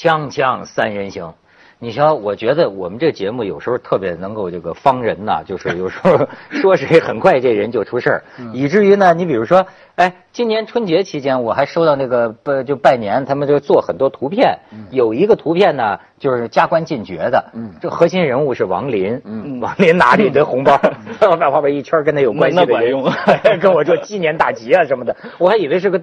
锵锵三人行，你瞧，我觉得我们这节目有时候特别能够这个方人呐，就是有时候 说谁很快这人就出事儿，以至于呢，你比如说，哎，今年春节期间我还收到那个不就拜年，他们就做很多图片，有一个图片呢就是加官进爵的，这核心人物是王林，王林拿着一堆红包，在旁边一圈跟他有关系的用 跟我说鸡年大吉啊什么的，我还以为是个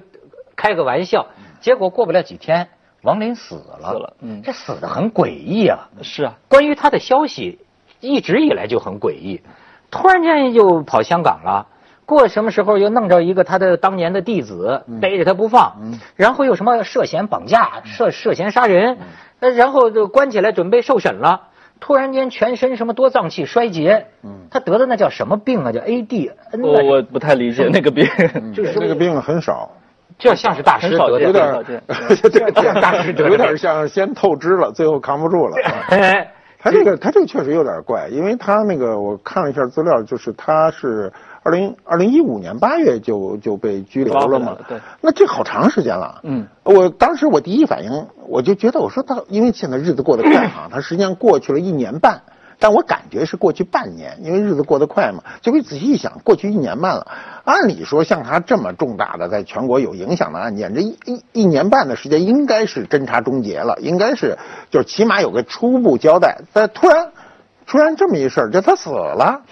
开个玩笑，结果过不了几天，王林死了。死了嗯这死的很诡异啊。是啊，关于他的消息，一直以来就很诡异，突然间又跑香港了。过什么时候又弄着一个他的当年的弟子背着他不放，然后又什么涉嫌绑架、涉涉嫌杀人，呃然后就关起来准备受审了。突然间全身什么多脏器衰竭，他得的那叫什么病啊？叫 ADN 我我不太理解那个病，就是那个病很少，这像是大师得的有点 大师得的有点像先透支了，最后扛不住了。哎他这个他这个确实有点怪，因为他那个我看了一下资料，就是他是二零二零一五年八月就就被拘留了嘛对，那这好长时间了。嗯，我当时我第一反应我就觉得我说他，因为现在日子过得快啊，他实际上过去了一年半。但我感觉是过去半年，因为日子过得快嘛。结果仔细一想，过去一年半了。按理说，像他这么重大的，在全国有影响的案件，这一一一年半的时间，应该是侦查终结了，应该是就是起码有个初步交代。但突然，突然这么一事儿，就他死了。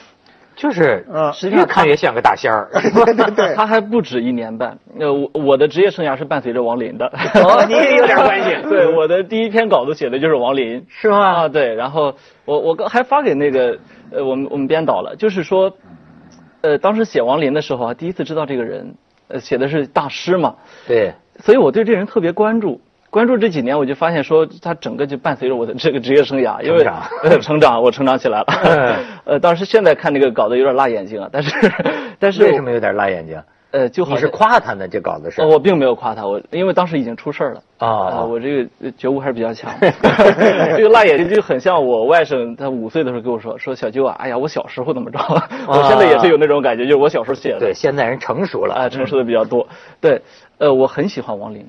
就是嗯越看越像个大仙儿。对对对，他还不止一年半。呃，我我的职业生涯是伴随着王林的。哦你也有点关系 对，我的第一篇稿子写的就是王林。是吗啊，对。然后我我刚还发给那个呃我们我们编导了，就是说，呃，当时写王林的时候啊，第一次知道这个人，呃，写的是大师嘛，对，所以我对这人特别关注。关注这几年，我就发现说，它整个就伴随着我的这个职业生涯，因为成长呃成长，我成长起来了。呃，当时现在看这个稿子有点辣眼睛啊，但是 但是为什么有点辣眼睛？呃，就好你是像夸他呢？这稿子是哦，我并没有夸他，我因为当时已经出事儿了哦呃我这个呃觉悟还是比较强。这个辣眼睛就很像我外甥，他五岁的时候跟我说说小舅啊，哎呀，我小时候怎么着？我现在也是有那种感觉，就是我小时候写的。对，现在人成熟了啊，成熟的比较多。对，呃，我很喜欢王林。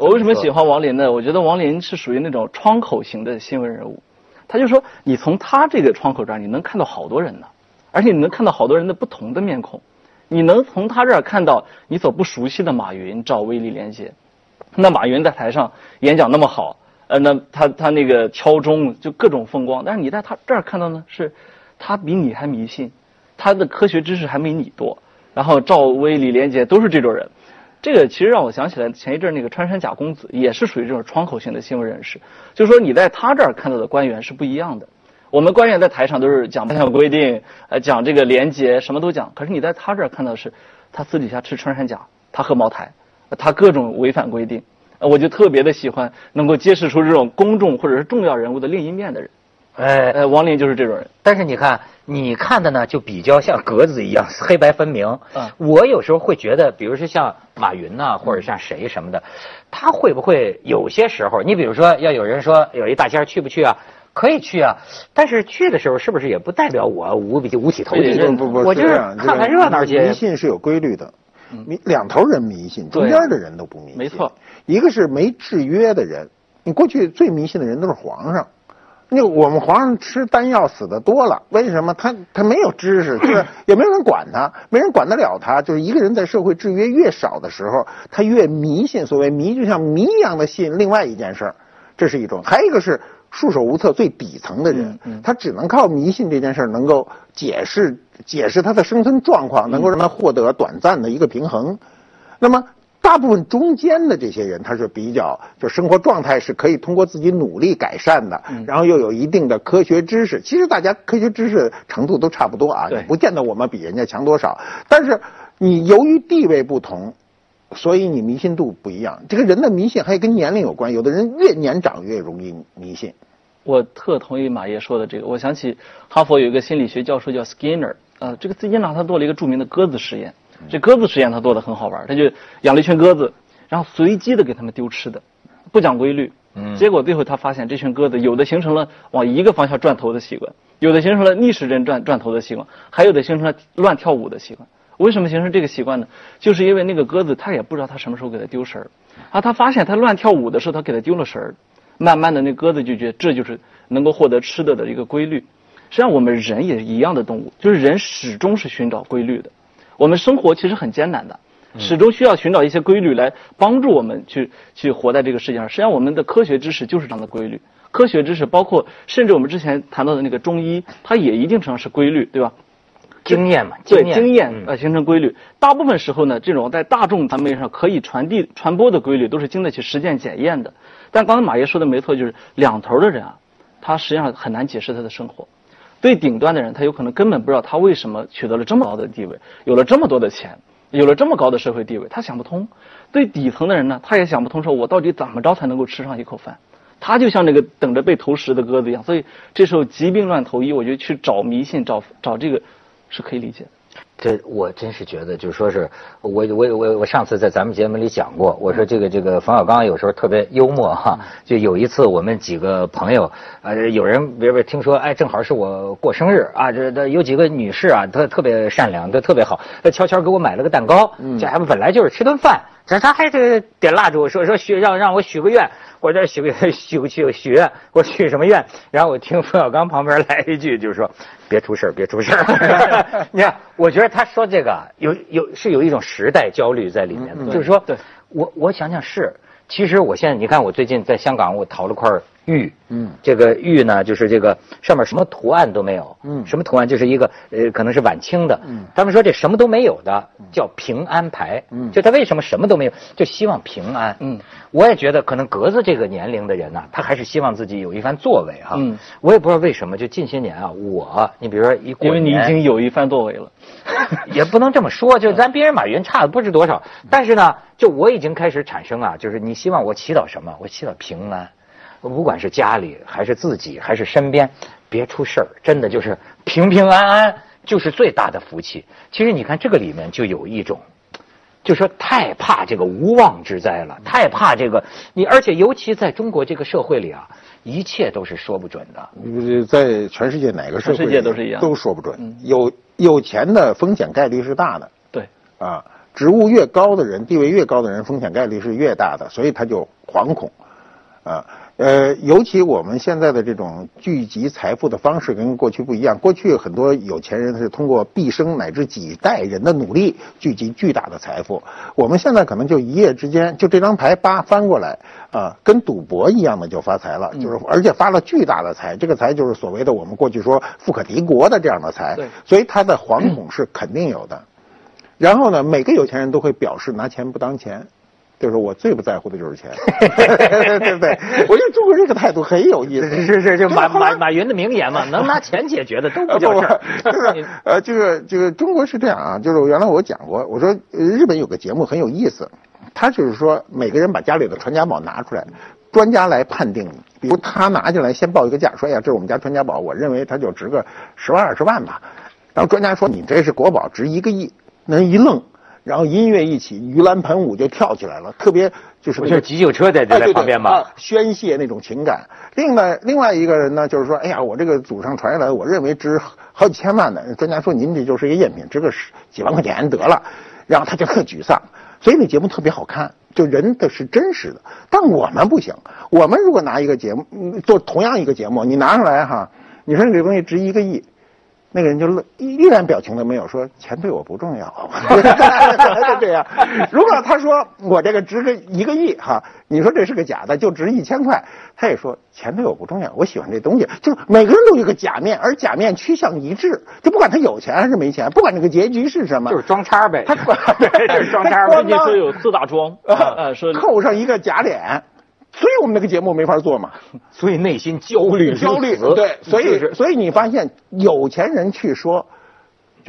我为什么喜欢王林呢？我觉得王林是属于那种窗口型的新闻人物。他就说，你从他这个窗口这儿，你能看到好多人呢，而且你能看到好多人的不同的面孔。你能从他这儿看到你所不熟悉的马云、赵薇、李连杰。那马云在台上演讲那么好，呃，那他他那个敲钟就各种风光，但是你在他这儿看到呢，是他比你还迷信，他的科学知识还没你多。然后赵薇、李连杰都是这种人，这个其实让我想起来前一阵那个穿山甲公子也是属于这种窗口型的新闻人士，就是说你在他这儿看到的官员是不一样的。我们官员在台上都是讲颁奖 规定，呃，讲这个廉洁，什么都讲。可是你在他这儿看到的是，他私底下吃穿山甲，他喝茅台，呃他各种违反规定。呃我就特别的喜欢能够揭示出这种公众或者是重要人物的另一面的人。哎，呃，王林就是这种人。但是你看，你看的呢，就比较像格子一样，黑白分明。嗯我有时候会觉得，比如说像马云呐、或者像谁什么的，他会不会有些时候，你比如说，要有人说有一大仙去不去啊？可以去啊，但是去的时候是不是也不代表我五比五体投地？不不不，我就是看看热闹去。迷信是有规律的，迷两头人迷信，中间的人都不迷信。没错，一个是没制约的人，你过去最迷信的人都是皇上。那我们皇上吃丹药死的多了，为什么？他他没有知识，就是 也没有人管他，没人管得了他。就是一个人在社会制约越少的时候，他越迷信。所谓迷，就像迷一样的信另外一件事儿，这是一种。还有一个是束手无策、最底层的人，他只能靠迷信这件事儿能够解释解释他的生存状况，能够让他获得短暂的一个平衡。那么大部分中间的这些人，他是比较就生活状态是可以通过自己努力改善的，然后又有一定的科学知识。其实大家科学知识程度都差不多啊，不见得我们比人家强多少。但是你由于地位不同，所以你迷信度不一样。这个人的迷信还跟年龄有关，有的人越年长越容易迷信。我特同意马爷说的这个。我想起哈佛有一个心理学教授叫 Skinner，呃，这个斯金纳他做了一个著名的鸽子实验。这鸽子实验他做的很好玩，他就养了一群鸽子，然后随机的给他们丢吃的，不讲规律。嗯结果最后他发现，这群鸽子有的形成了往一个方向转头的习惯，有的形成了逆时针转转头的习惯，还有的形成了乱跳舞的习惯。为什么形成这个习惯呢？就是因为那个鸽子它也不知道它什么时候给它丢食儿，啊，它发现它乱跳舞的时候，它给它丢了食儿。慢慢的那鸽子就觉得这就是能够获得吃的的一个规律。实际上我们人也是一样的动物，就是人始终是寻找规律的。我们生活其实很艰难的，始终需要寻找一些规律来帮助我们去去活在这个世界上。实际上我们的科学知识就是这样的规律。科学知识包括甚至我们之前谈到的那个中医，它也一定程度上是规律，对吧？经验嘛，对经经验嗯呃形成规律。大部分时候呢，这种在大众层面上可以传递传播的规律，都是经得起实践检验的。但刚才马爷说的没错，就是两头的人啊，他实际上很难解释他的生活。最顶端的人，他有可能根本不知道他为什么取得了这么高的地位，有了这么多的钱，有了这么高的社会地位，他想不通。最底层的人呢，他也想不通，说我到底怎么着才能够吃上一口饭？他就像那个等着被投食的鸽子一样。所以这时候疾病乱投医，我觉得去找迷信、找找这个是可以理解的。这我真是觉得，就是说是我我我我上次在咱们节目里讲过，我说这个这个冯小刚有时候特别幽默哈。就有一次我们几个朋友，呃，有人比如说听说，哎，正好是我过生日啊，这这有几个女士啊，她特别善良，她特别好，她悄悄给我买了个蛋糕，这还不本来就是吃顿饭，这她还这点蜡烛，说说许让让我许个愿，我这许个许许许愿，我许什么愿？然后我听冯小刚旁边来一句，就是说别出事儿别出事儿。你看，我觉得他说这个啊有有是有一种时代焦虑在里面的，就是说，对我我想想是，其实我现在你看，我最近在香港，我淘了块玉，嗯，这个玉呢，就是这个上面什么图案都没有，嗯。什么图案？就是一个呃，可能是晚清的，嗯。他们说这什么都没有的叫平安牌，嗯。就他为什么什么都没有，就希望平安，嗯，我也觉得可能格子这个年龄的人呐、他还是希望自己有一番作为哈，嗯，我也不知道为什么，就近些年啊，我你比如说一过因为你已经有一番作为了。也不能这么说，就咱比人马云差的不知多少。但是呢，就我已经开始产生啊，就是你希望我祈祷什么？我祈祷平安，不管是家里还是自己还是身边，别出事儿。真的就是平平安安，就是最大的福气。其实你看这个里面就有一种。就说太怕这个无妄之灾了，太怕这个你，而且尤其在中国这个社会里啊，一切都是说不准的。呃在全世界哪个社会世界都是一样都说不准。有有钱的风险概率是大的对，啊，职务越高的人，地位越高的人，风险概率是越大的，所以他就惶恐啊。呃，尤其我们现在的这种聚集财富的方式跟过去不一样。过去很多有钱人是通过毕生乃至几代人的努力聚集巨大的财富，我们现在可能就一夜之间，就这张牌八翻过来啊，跟赌博一样的就发财了，就是而且发了巨大的财，这个财就是所谓的我们过去说富可敌国的这样的财对，所以他的惶恐是肯定有的。然后呢，每个有钱人都会表示拿钱不当钱，就是我最不在乎的就是钱。对不对，我觉得中国这个态度很有意思。是是，就马马马云的名言嘛，能拿钱解决的都不叫事儿。不，就是 呃，这个这个中国是这样啊，就是原来我讲过，我说呃日本有个节目很有意思，他就是说每个人把家里的传家宝拿出来，专家来判定。比如他拿进来先报一个价，说哎呀，这是我们家传家宝，我认为它就值个十万二十万吧。然后专家说你这是国宝，值一个亿，那人一愣。然后音乐一起，盂兰盆舞就跳起来了，特别就是那个就是急救车在这旁边吧啊。宣泄那种情感。另外另外一个人呢，就是说，哎呀，我这个祖上传下来，我认为值好几千万的。专家说您这就是一个赝品，值个十几万块钱得了。然后他就特沮丧，所以那节目特别好看，就人的是真实的。但我们不行，我们如果拿一个节目嗯做同样一个节目，你拿上来哈，你说你这东西值一个亿。那个人就愣，一一点表情都没有，说钱对我不重要，就这样。如果他说我这个值个一个亿哈，你说这是个假的，就值一千块，他也说钱对我不重要，我喜欢这东西。就是每个人都有个假面，而假面趋向一致，就不管他有钱还是没钱，不管这个结局是什么，就是装叉呗，他 对，就是装叉关。键说有四大装，扣上一个假脸，所以我们那个节目没法做嘛。所以内心焦虑，焦虑，对，所以就是所以你发现有钱人去说，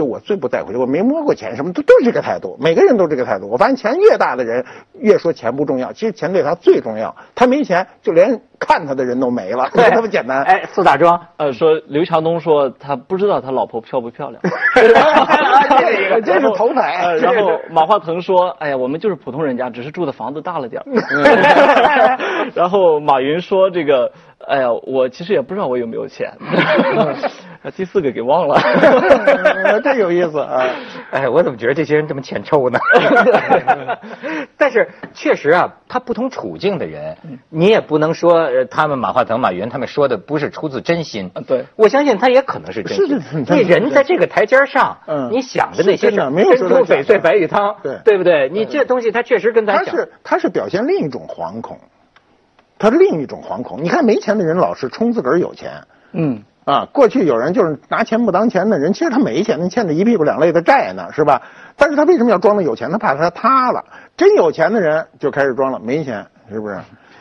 就我最不在乎，我没摸过钱，什么都都是这个态度，每个人都这个态度。我发现钱越大的人越说钱不重要，其实钱对他最重要。他没钱，就连看他的人都没了，就这么简单。哎，四大庄，呃，说刘强东说他不知道他老婆漂不漂亮，这这是头牌呃。然后马化腾说：“哎呀，我们就是普通人家，只是住的房子大了点儿。”然后马云说：“这个哎呀，我其实也不知道我有没有钱，第四个给忘了。这有意思啊！哎，我怎么觉得这些人这么欠抽呢？但是确实啊，他不同处境的人，你也不能说呃他们马化腾、马云他们说的不是出自真心。对，我相信他也可能是真心。是是是你人在这个台阶上，嗯你想的那些事没有说他珍珠翡翠白玉汤，对对不对？你这东西他确实跟咱讲，他是他是表现另一种惶恐，他是另一种惶恐。你看没钱的人老是冲自个儿有钱嗯，啊，过去有人就是拿钱不当钱的人，其实他没钱，他欠着一屁股两肋的债呢，是吧？但是他为什么要装的有钱？他怕他塌了。真有钱的人就开始装了，没钱，是不是？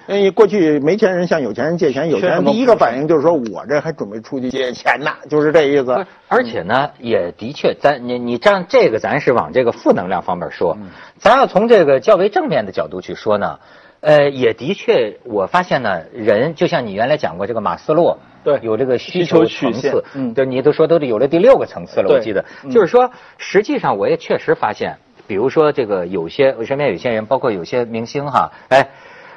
因为过去没钱人向有钱人借钱，有钱人第一个反应就是说我这还准备出去借钱呢，就是这意思。而且呢，也的确，咱你你这样这个咱是往这个负能量方面说，嗯咱要从这个较为正面的角度去说呢，呃，也的确，我发现呢，人就像你原来讲过这个马斯洛，对有这个需需求求层次，嗯对你都说都有了第六个层次了，我记得，嗯就是说，实际上我也确实发现，比如说这个有些我身边有些人，包括有些明星哈，哎。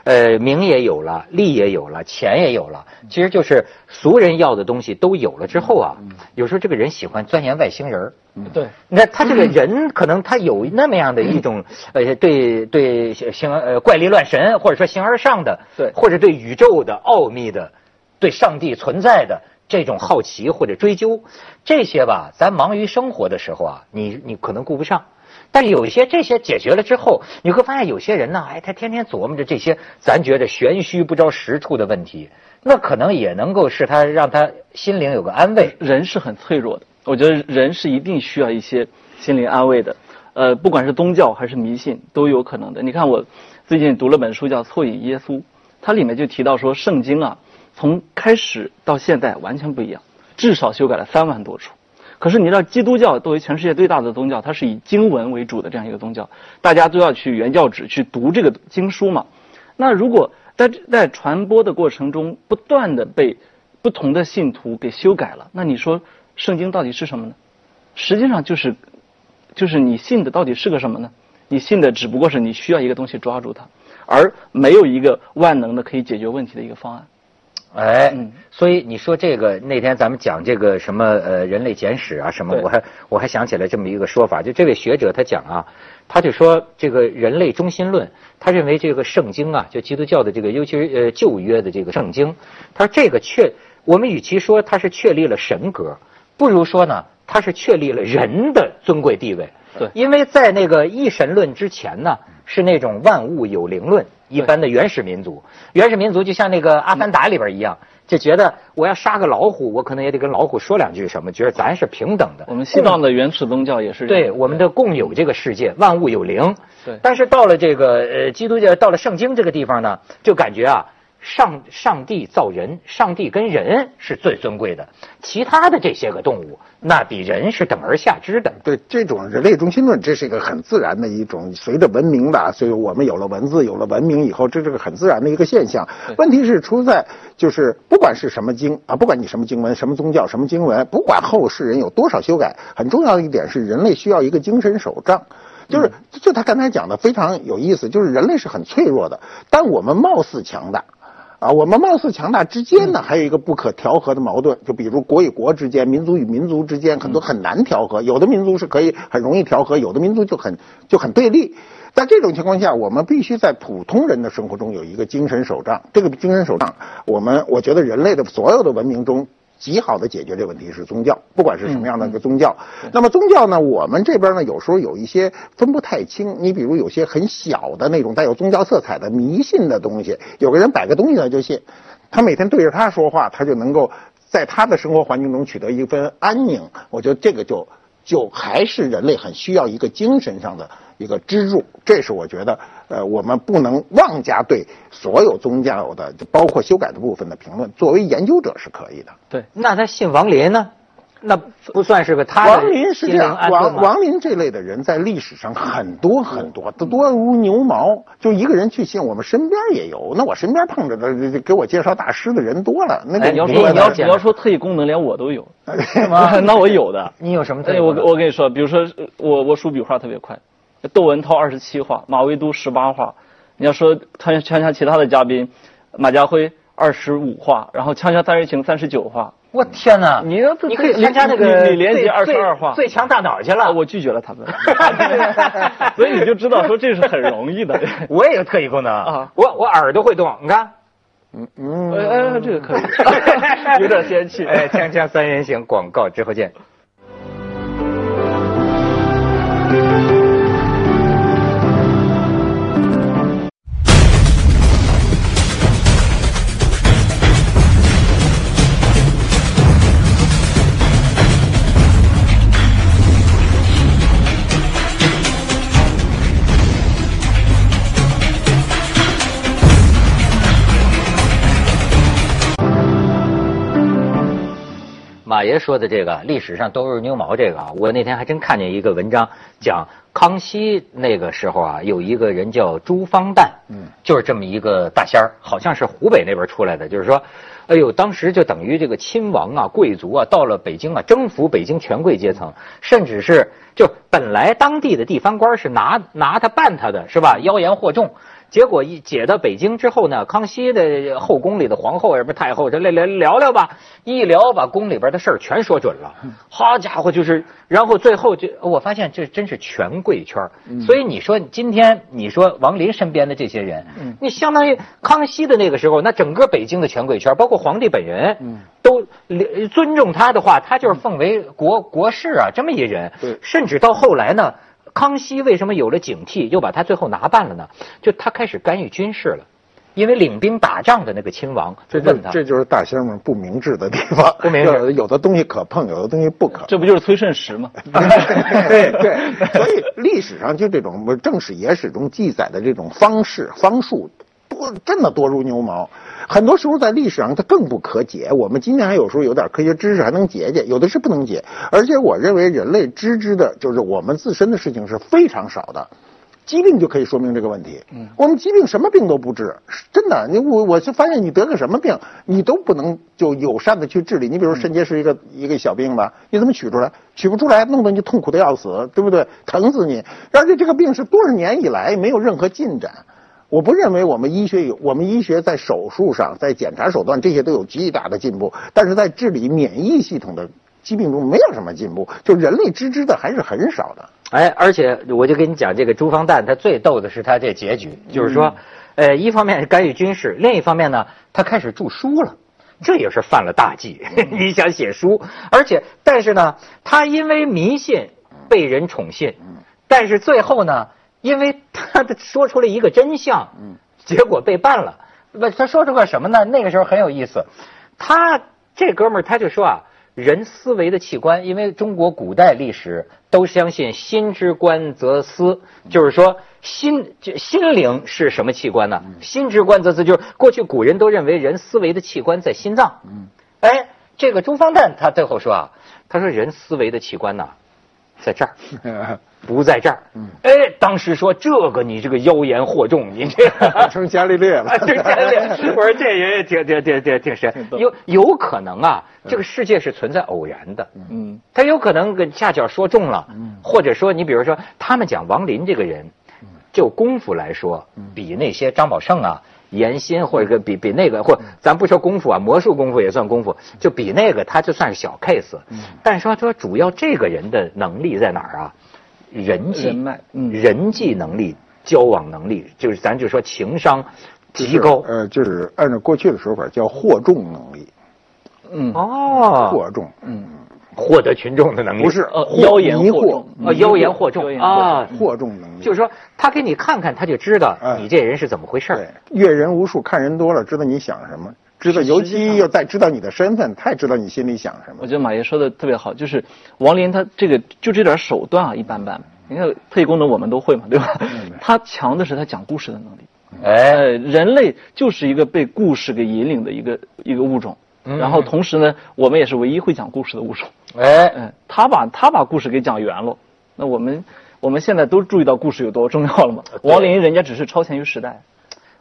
呃，名也有了，利也有了，钱也有了，其实就是俗人要的东西都有了之后啊，有时候这个人喜欢钻研外星人儿。对，你看他这个人，可能他有那么样的一种呃，对对形呃怪力乱神，或者说形而上的，对。或者对宇宙的奥秘的，对上帝存在的这种好奇或者追究，这些吧，咱忙于生活的时候啊，你你可能顾不上。但有一些这些解决了之后，你会发现有些人呢，哎，他天天琢磨着这些咱觉得玄虚不着实处的问题，那可能也能够使他让他心灵有个安慰。人是很脆弱的，我觉得人是一定需要一些心灵安慰的。呃，不管是宗教还是迷信，都有可能的。你看，我最近读了本书叫《错引耶稣》，它里面就提到说，圣经啊，从开始到现在完全不一样，至少修改了三万多处。可是你知道，基督教作为全世界最大的宗教，它是以经文为主的这样一个宗教，大家都要去原教旨去读这个经书嘛。那如果在在传播的过程中不断的被不同的信徒给修改了，那你说圣经到底是什么呢？实际上就是就是你信的到底是个什么呢？你信的只不过是你需要一个东西抓住它，而没有一个万能的可以解决问题的一个方案。哎，嗯。所以你说这个那天咱们讲这个什么呃人类简史啊什么，我还我还想起来这么一个说法，就这位学者他讲啊，他就说这个人类中心论，他认为这个圣经啊，就基督教的这个，尤其是呃旧约的这个圣经，他说这个确，我们与其说它是确立了神格，不如说呢，它是确立了人的尊贵地位。对。因为在那个一神论之前呢，是那种万物有灵论，一般的原始民族，原始民族就像那个《阿凡达》里边一样，就觉得我要杀个老虎，我可能也得跟老虎说两句什么，觉得咱是平等的。我们西藏的原始宗教也是对我们的共有这个世界，万物有灵。对但是到了这个呃基督教，到了圣经这个地方呢，就感觉啊，上上帝造人，上帝跟人是最尊贵的，其他的这些个动物，那比人是等而下之的。对这种人类中心论，这是一个很自然的一种，随着文明吧，所以我们有了文字，有了文明以后，这是个很自然的一个现象。问题是出在就是不管是什么经啊，不管你什么经文、什么宗教、什么经文，不管后世人有多少修改，很重要的一点是人类需要一个精神手杖。就是，就他刚才讲的非常有意思，就是人类是很脆弱的，但我们貌似强大。啊，我们貌似强大之间呢，还有一个不可调和的矛盾，就比如国与国之间、民族与民族之间，很多很难调和。有的民族是可以很容易调和，有的民族就很就很对立。在这种情况下，我们必须在普通人的生活中有一个精神手杖。这个精神手杖，我们我觉得人类的所有的文明中。极好的解决这个问题是宗教，不管是什么样的一个宗教。那么宗教呢，我们这边呢有时候有一些分不太清。你比如有些很小的那种带有宗教色彩的迷信的东西，有个人摆个东西他就信，他每天对着他说话，他就能够在他的生活环境中取得一份安宁。我觉得这个就就还是人类很需要一个精神上的一个支柱。这是我觉得，呃，我们不能妄加对所有宗教的，包括修改的部分的评论。作为研究者是可以的。对，那他信王林呢？那不算是个他的王林是这样，王林这类的人在历史上很多很多，都多如牛毛。就一个人去信，我们身边也有。那我身边碰着的给我介绍大师的人多了。那个哎你要说你要你要说特异功能，连我都有。那我有的。你有什么特哎，点？我我跟你说，比如说呃我我数笔画特别快，窦文涛二十七画，马未都十八话。你要说参参加其他的嘉宾，马家辉二十五话，然后《锵锵三人行》三十九话。我天哪！你要你可以参加那个李连杰二十二话最强大脑去了。我拒绝了他们，所以你就知道说这是很容易的。我也有特异功能啊，我我耳朵会动，你看。嗯嗯，哎，这个可以，有点仙气。哎，锵锵三人行广告之后见。马爷说的这个历史上都是牛毛，这个啊，我那天还真看见一个文章，讲康熙那个时候啊，有一个人叫朱方旦，嗯，就是这么一个大仙儿，好像是湖北那边出来的，就是说，哎呦，当时就等于这个亲王啊、贵族啊，到了北京啊，征服北京权贵阶层，甚至是就本来当地的地方官是拿拿他办他的是吧，妖言惑众。结果一解到北京之后呢，康熙的后宫里的皇后什么太后，这来来聊聊吧，一聊把宫里边的事儿全说准了。好家伙，就是，然后最后就我发现这真是权贵圈所以你说今天你说王林身边的这些人，你相当于康熙的那个时候，那整个北京的权贵圈，包括皇帝本人，都尊重他的话，他就是奉为国国士啊，这么一人。甚至到后来呢。康熙为什么有了警惕，又把他最后拿办了呢？就他开始干预军事了，因为领兵打仗的那个亲王就问他，这就是大仙们不明智的地方。不明智，有的东西可碰，有的东西不可。这不就是崔顺实吗？对对，所以历史上就这种正史野史中记载的这种方式方术，多真的多如牛毛。很多时候在历史上它更不可解，我们今天还有时候有点科学知识还能解解，有的是不能解。而且我认为人类知之的就是我们自身的事情是非常少的，疾病就可以说明这个问题。嗯，我们疾病什么病都不治，真的。你我我就发现你得个什么病，你都不能就友善的去治理。你比如肾结石一个一个小病吧，你怎么取出来？取不出来，弄得你痛苦的要死，对不对？疼死你！而且这个病是多少年以来没有任何进展。我不认为我们医学有，我们医学在手术上，在检查手段这些都有极大的进步，但是在治理免疫系统的疾病中没有什么进步，就人类知之的还是很少的。哎，而且我就跟你讲，这个朱方旦他最逗的是他这结局，就是说，呃，一方面是干预军事，另一方面呢，他开始著书了，这也是犯了大忌。你想写书，而且但是呢，他因为迷信被人宠信，但是最后呢。因为他说出了一个真相，嗯，结果被办了。不，他说出个什么呢？那个时候很有意思。他这哥们儿他就说啊，人思维的器官，因为中国古代历史都相信心之官则思，就是说心就心灵是什么器官呢？心之官则思，就是过去古人都认为人思维的器官在心脏。嗯，哎，这个朱方旦他最后说啊，他说人思维的器官呢，在这儿。不在这儿，哎，当时说这个你这个妖言惑众，你这 成伽利略了，成伽利略。我说这人也挺挺挺挺挺神，有有可能啊，这个世界是存在偶然的，嗯，他有可能跟恰巧说中了，嗯，或者说你比如说他们讲王林这个人，就功夫来说，比那些张宝胜啊、严心或者个比比那个或咱不说功夫啊，魔术功夫也算功夫，就比那个他就算是小 case，但是说说主要这个人的能力在哪儿啊？人际、人际能力、交往能力，就是咱就说情商极高。呃，就是按照过去的说法叫获众能力。嗯哦，获众，嗯，获得群众的能力不是呃妖言惑众啊，妖言惑众啊，惑众能力。就是说，他给你看看，他就知道你这人是怎么回事。阅人无数，看人多了，知道你想什么。知道，尤其又再知道你的身份，他也知道你心里想什么。我觉得马爷说的特别好，就是王林他这个就这点手段啊，一般般。你看特异功能我们都会嘛，对吧？他强的是他讲故事的能力。哎，人类就是一个被故事给引领的一个一个物种。然后同时呢，我们也是唯一会讲故事的物种。哎，嗯他把他把故事给讲圆了。那我们我们现在都注意到故事有多重要了嘛？王林人家只是超前于时代。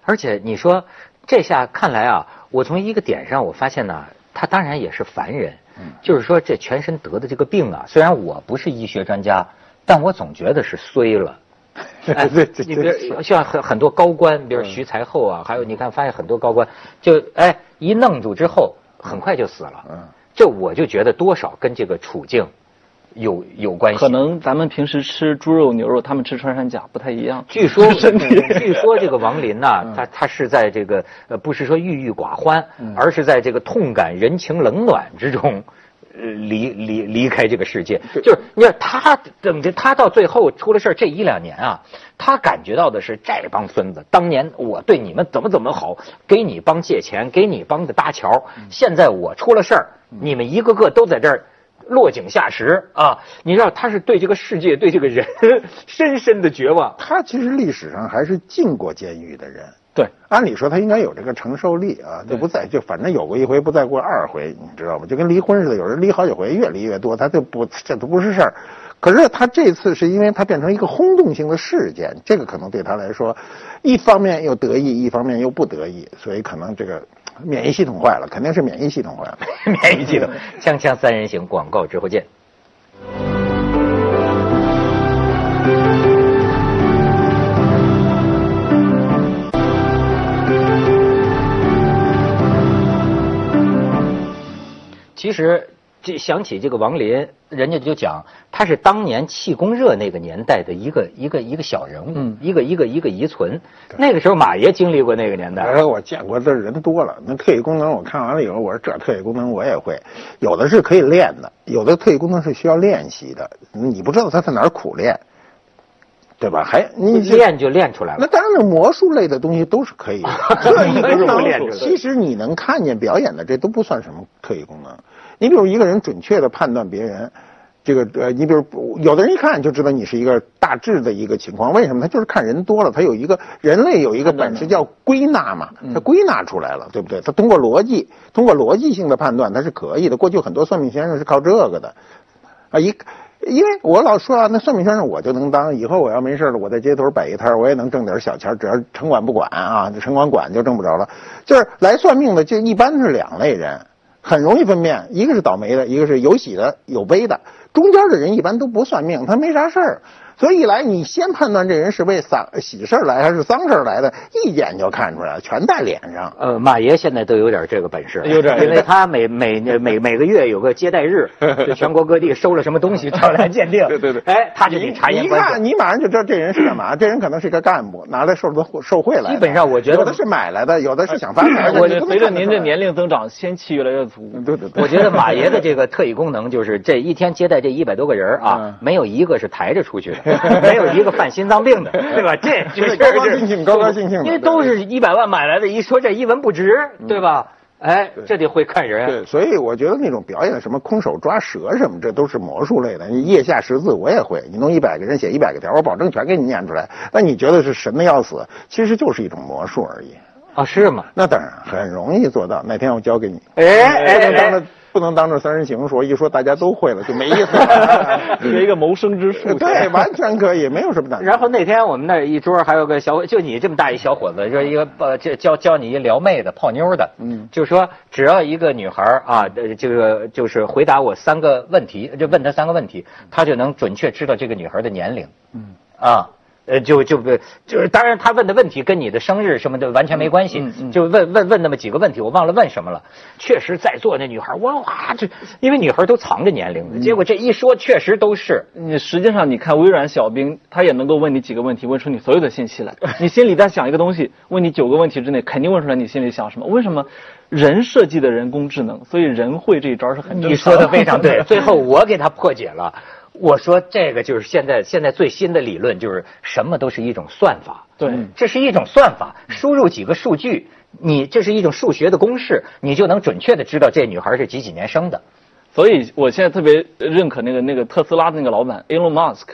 而且你说这下看来啊。我从一个点上，我发现呢，他当然也是凡人，就是说这全身得的这个病啊，虽然我不是医学专家，但我总觉得是衰了，哎对这你比如像很很多高官，比如徐才厚啊，还有你看发现很多高官，就哎一弄住之后，很快就死了。嗯，这我就觉得多少跟这个处境有有关系。可能咱们平时吃猪肉、牛肉，他们吃穿山甲不太一样。据说，据说这个王林呐、嗯他他是在这个呃，不是说郁郁寡欢，而是在这个痛感人情冷暖之中。呃，离离离开这个世界，就是你看他等着他到最后出了事儿这一两年啊，他感觉到的是这帮孙子，当年我对你们怎么怎么好，给你帮借钱，给你帮着搭桥，现在我出了事儿，你们一个个都在这儿落井下石啊！你知道他是对这个世界、对这个人 深深的绝望。他其实历史上还是进过监狱的人。对，按理说他应该有这个承受力啊，就不再就反正有过一回，不再过二回，你知道吗？就跟离婚似的，有人离好几回，越离越多，他就不这都不是事儿。可是他这次是因为他变成一个轰动性的事件，这个可能对他来说，一方面又得意，一方面又不得意，所以可能这个免疫系统坏了，肯定是免疫系统坏了。免疫系统，锵锵三人行，广告之后见。其实，这想起这个王林，人家就讲他是当年气功热那个年代的一个一个一个小人物，嗯一个一个一个遗存。那个时候马爷经历过那个年代，哎，我见过这人多了，那特异功能我看完了以后，我说这特异功能我也会，有的是可以练的，有的特异功能是需要练习的，你不知道他在哪儿苦练，对吧？还你练就练出来了。那当然了，魔术类的东西都是可以的。特异功能练出来的其实你能看见表演的，这都不算什么特异功能。你比如一个人准确的判断别人，这个呃，你比如有的人一看就知道你是一个大致的一个情况，为什么？他就是看人多了，他有一个人类有一个本事叫归纳嘛，他归纳出来了，对不对？他通过逻辑，通过逻辑性的判断，他是可以的。过去很多算命先生是靠这个的，啊一。因为我老说啊，那算命先生我就能当，以后我要没事了，我在街头摆一摊我也能挣点小钱儿，只要城管不管啊，这城管管就挣不着了。就是来算命的，就一般是两类人，很容易分辨，一个是倒霉的，一个是有喜的有悲的，中间的人一般都不算命，他没啥事儿。所以一来，你先判断这人是为丧喜事儿来还是丧事儿来的，一眼就看出来了，全在脸上。呃，马爷现在都有点这个本事，有点因为 他每每每每个月有个接待日，就全国各地收了什么东西找来鉴定，对对对哎，他就得察言观你一看，你马上就知道这人是干嘛。这人可能是个干部，拿来受的受贿来。基本上我觉得有的是买来的，有的是想发财。我随着您这看得出来年龄增长，仙气越来越足。对对对，我觉得马爷的这个特异功能就是这一天接待这一百多个人啊嗯，没有一个是抬着出去的，没有一个犯心脏病的，对吧？这 就是高高兴兴高高兴兴的因为都是一百万买来的，一说这一文不值，对吧？哎，这得会看人。对，所以我觉得那种表演什么空手抓蛇什么，这都是魔术类的。你腋下识字我也会，你弄一百个人写一百个条，我保证全给你念出来。那你觉得是神的要死，其实就是一种魔术而已。哦，是吗？那当然很容易做到，哪天我教给你。哎哎哎不能当着不能当着三人行说，一说大家都会了就没意思了。学一个谋生之术。对，完全可以，没有什么难。然后那天我们那儿一桌还有个小，就你这么大一小伙子，就是一个呃，这教教你一撩妹的、泡妞的，嗯就说只要一个女孩儿啊，呃这个就是回答我三个问题，就问她三个问题，她就能准确知道这个女孩的年龄，嗯啊。呃，就就不就是，当然他问的问题跟你的生日什么的完全没关系，嗯嗯就问问问那么几个问题，我忘了问什么了。确实在座那女孩，哇哇，这因为女孩都藏着年龄的，结果这一说确实都是。你实际上，你看微软小冰，他也能够问你几个问题，问出你所有的信息来。你心里在想一个东西，问你九个问题之内，肯定问出来你心里想什么。为什么？人设计的人工智能，所以人会这一招是很正常你说的非常对。最后我给他破解了，我说这个就是现在现在最新的理论，就是什么都是一种算法。对这是一种算法，输入几个数据，你这是一种数学的公式，你就能准确的知道这女孩是几几年生的。所以我现在特别认可那个那个特斯拉的那个老板 Elon Musk，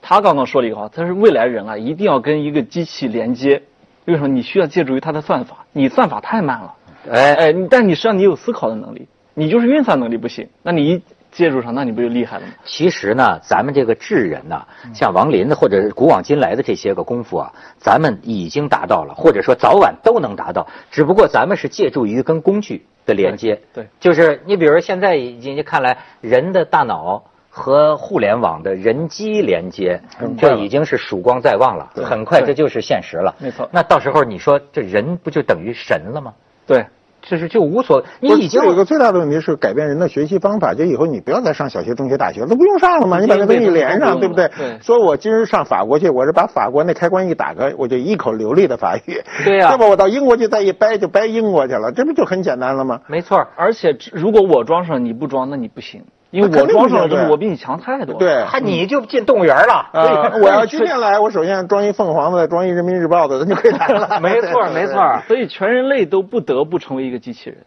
他刚刚说了一个话，他说未来人啊一定要跟一个机器连接，为什么？你需要借助于它的算法，你算法太慢了，哎哎，你但你实际上你有思考的能力，你就是运算能力不行，那你一借助上，那你不就厉害了吗？其实呢，咱们这个智人呢，像王林的或者古往今来的这些个功夫啊，咱们已经达到了，或者说早晚都能达到，只不过咱们是借助于跟工具的连接。对对就是你比如现在已经看来，人的大脑和互联网的人机连接这已经是曙光在望了，对很快这就是现实了。没错那到时候你说这人不就等于神了吗？对，就是就无所，你已经有一个最大的问题是改变人的学习方法，就以后你不要再上小学、中学、大学了，都不用上了嘛，你把那东西连上，对不对？对说我今儿上法国去，我是把法国那开关一打开，我就一口流利的法语，对呀 要不？我到英国去再一掰就掰英国去了，这不就很简单了吗？没错。而且如果我装上你不装，那你不行，因为我装上了之后，我比你强太多。，对。他你就进动物园了。啊！我要今天来，我首先装一凤凰的，装一人民日报的，咱就可以来了。没错，没错。所以全人类都不得不成为一个机器人，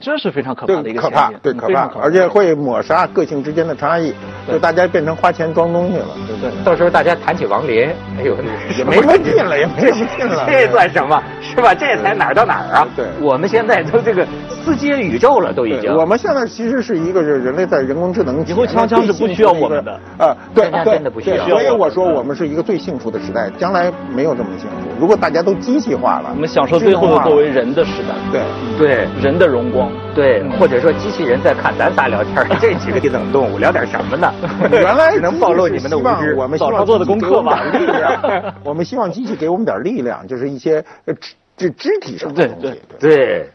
这是非常可怕的，一个可怕对，可怕而且会抹杀个性之间的差异，就大家变成花钱装东西了，对不对？到时候大家谈起王林，哎呦，也没什么劲了，也没什么劲了。这算什么？是吧？这才哪儿到哪儿啊？对我们现在都这个司机宇宙了，都已经。我们现在其实是一个是人类在人工智能以后枪枪是不需要我们的啊，对真的不需要对所以我说我们是一个最幸福的时代，将来没有这么幸福。如果大家都机器化了，我们享受最后的作为人的时代，对。对人的荣光。对，或者说机器人在看咱仨聊天儿，这几个冷动物聊点什么呢？原来能暴露你们的无知。我们希望早上做的功课吧力量，我们希望机器给我们点力量，就是一些呃肢肢肢体上的东西。对对对，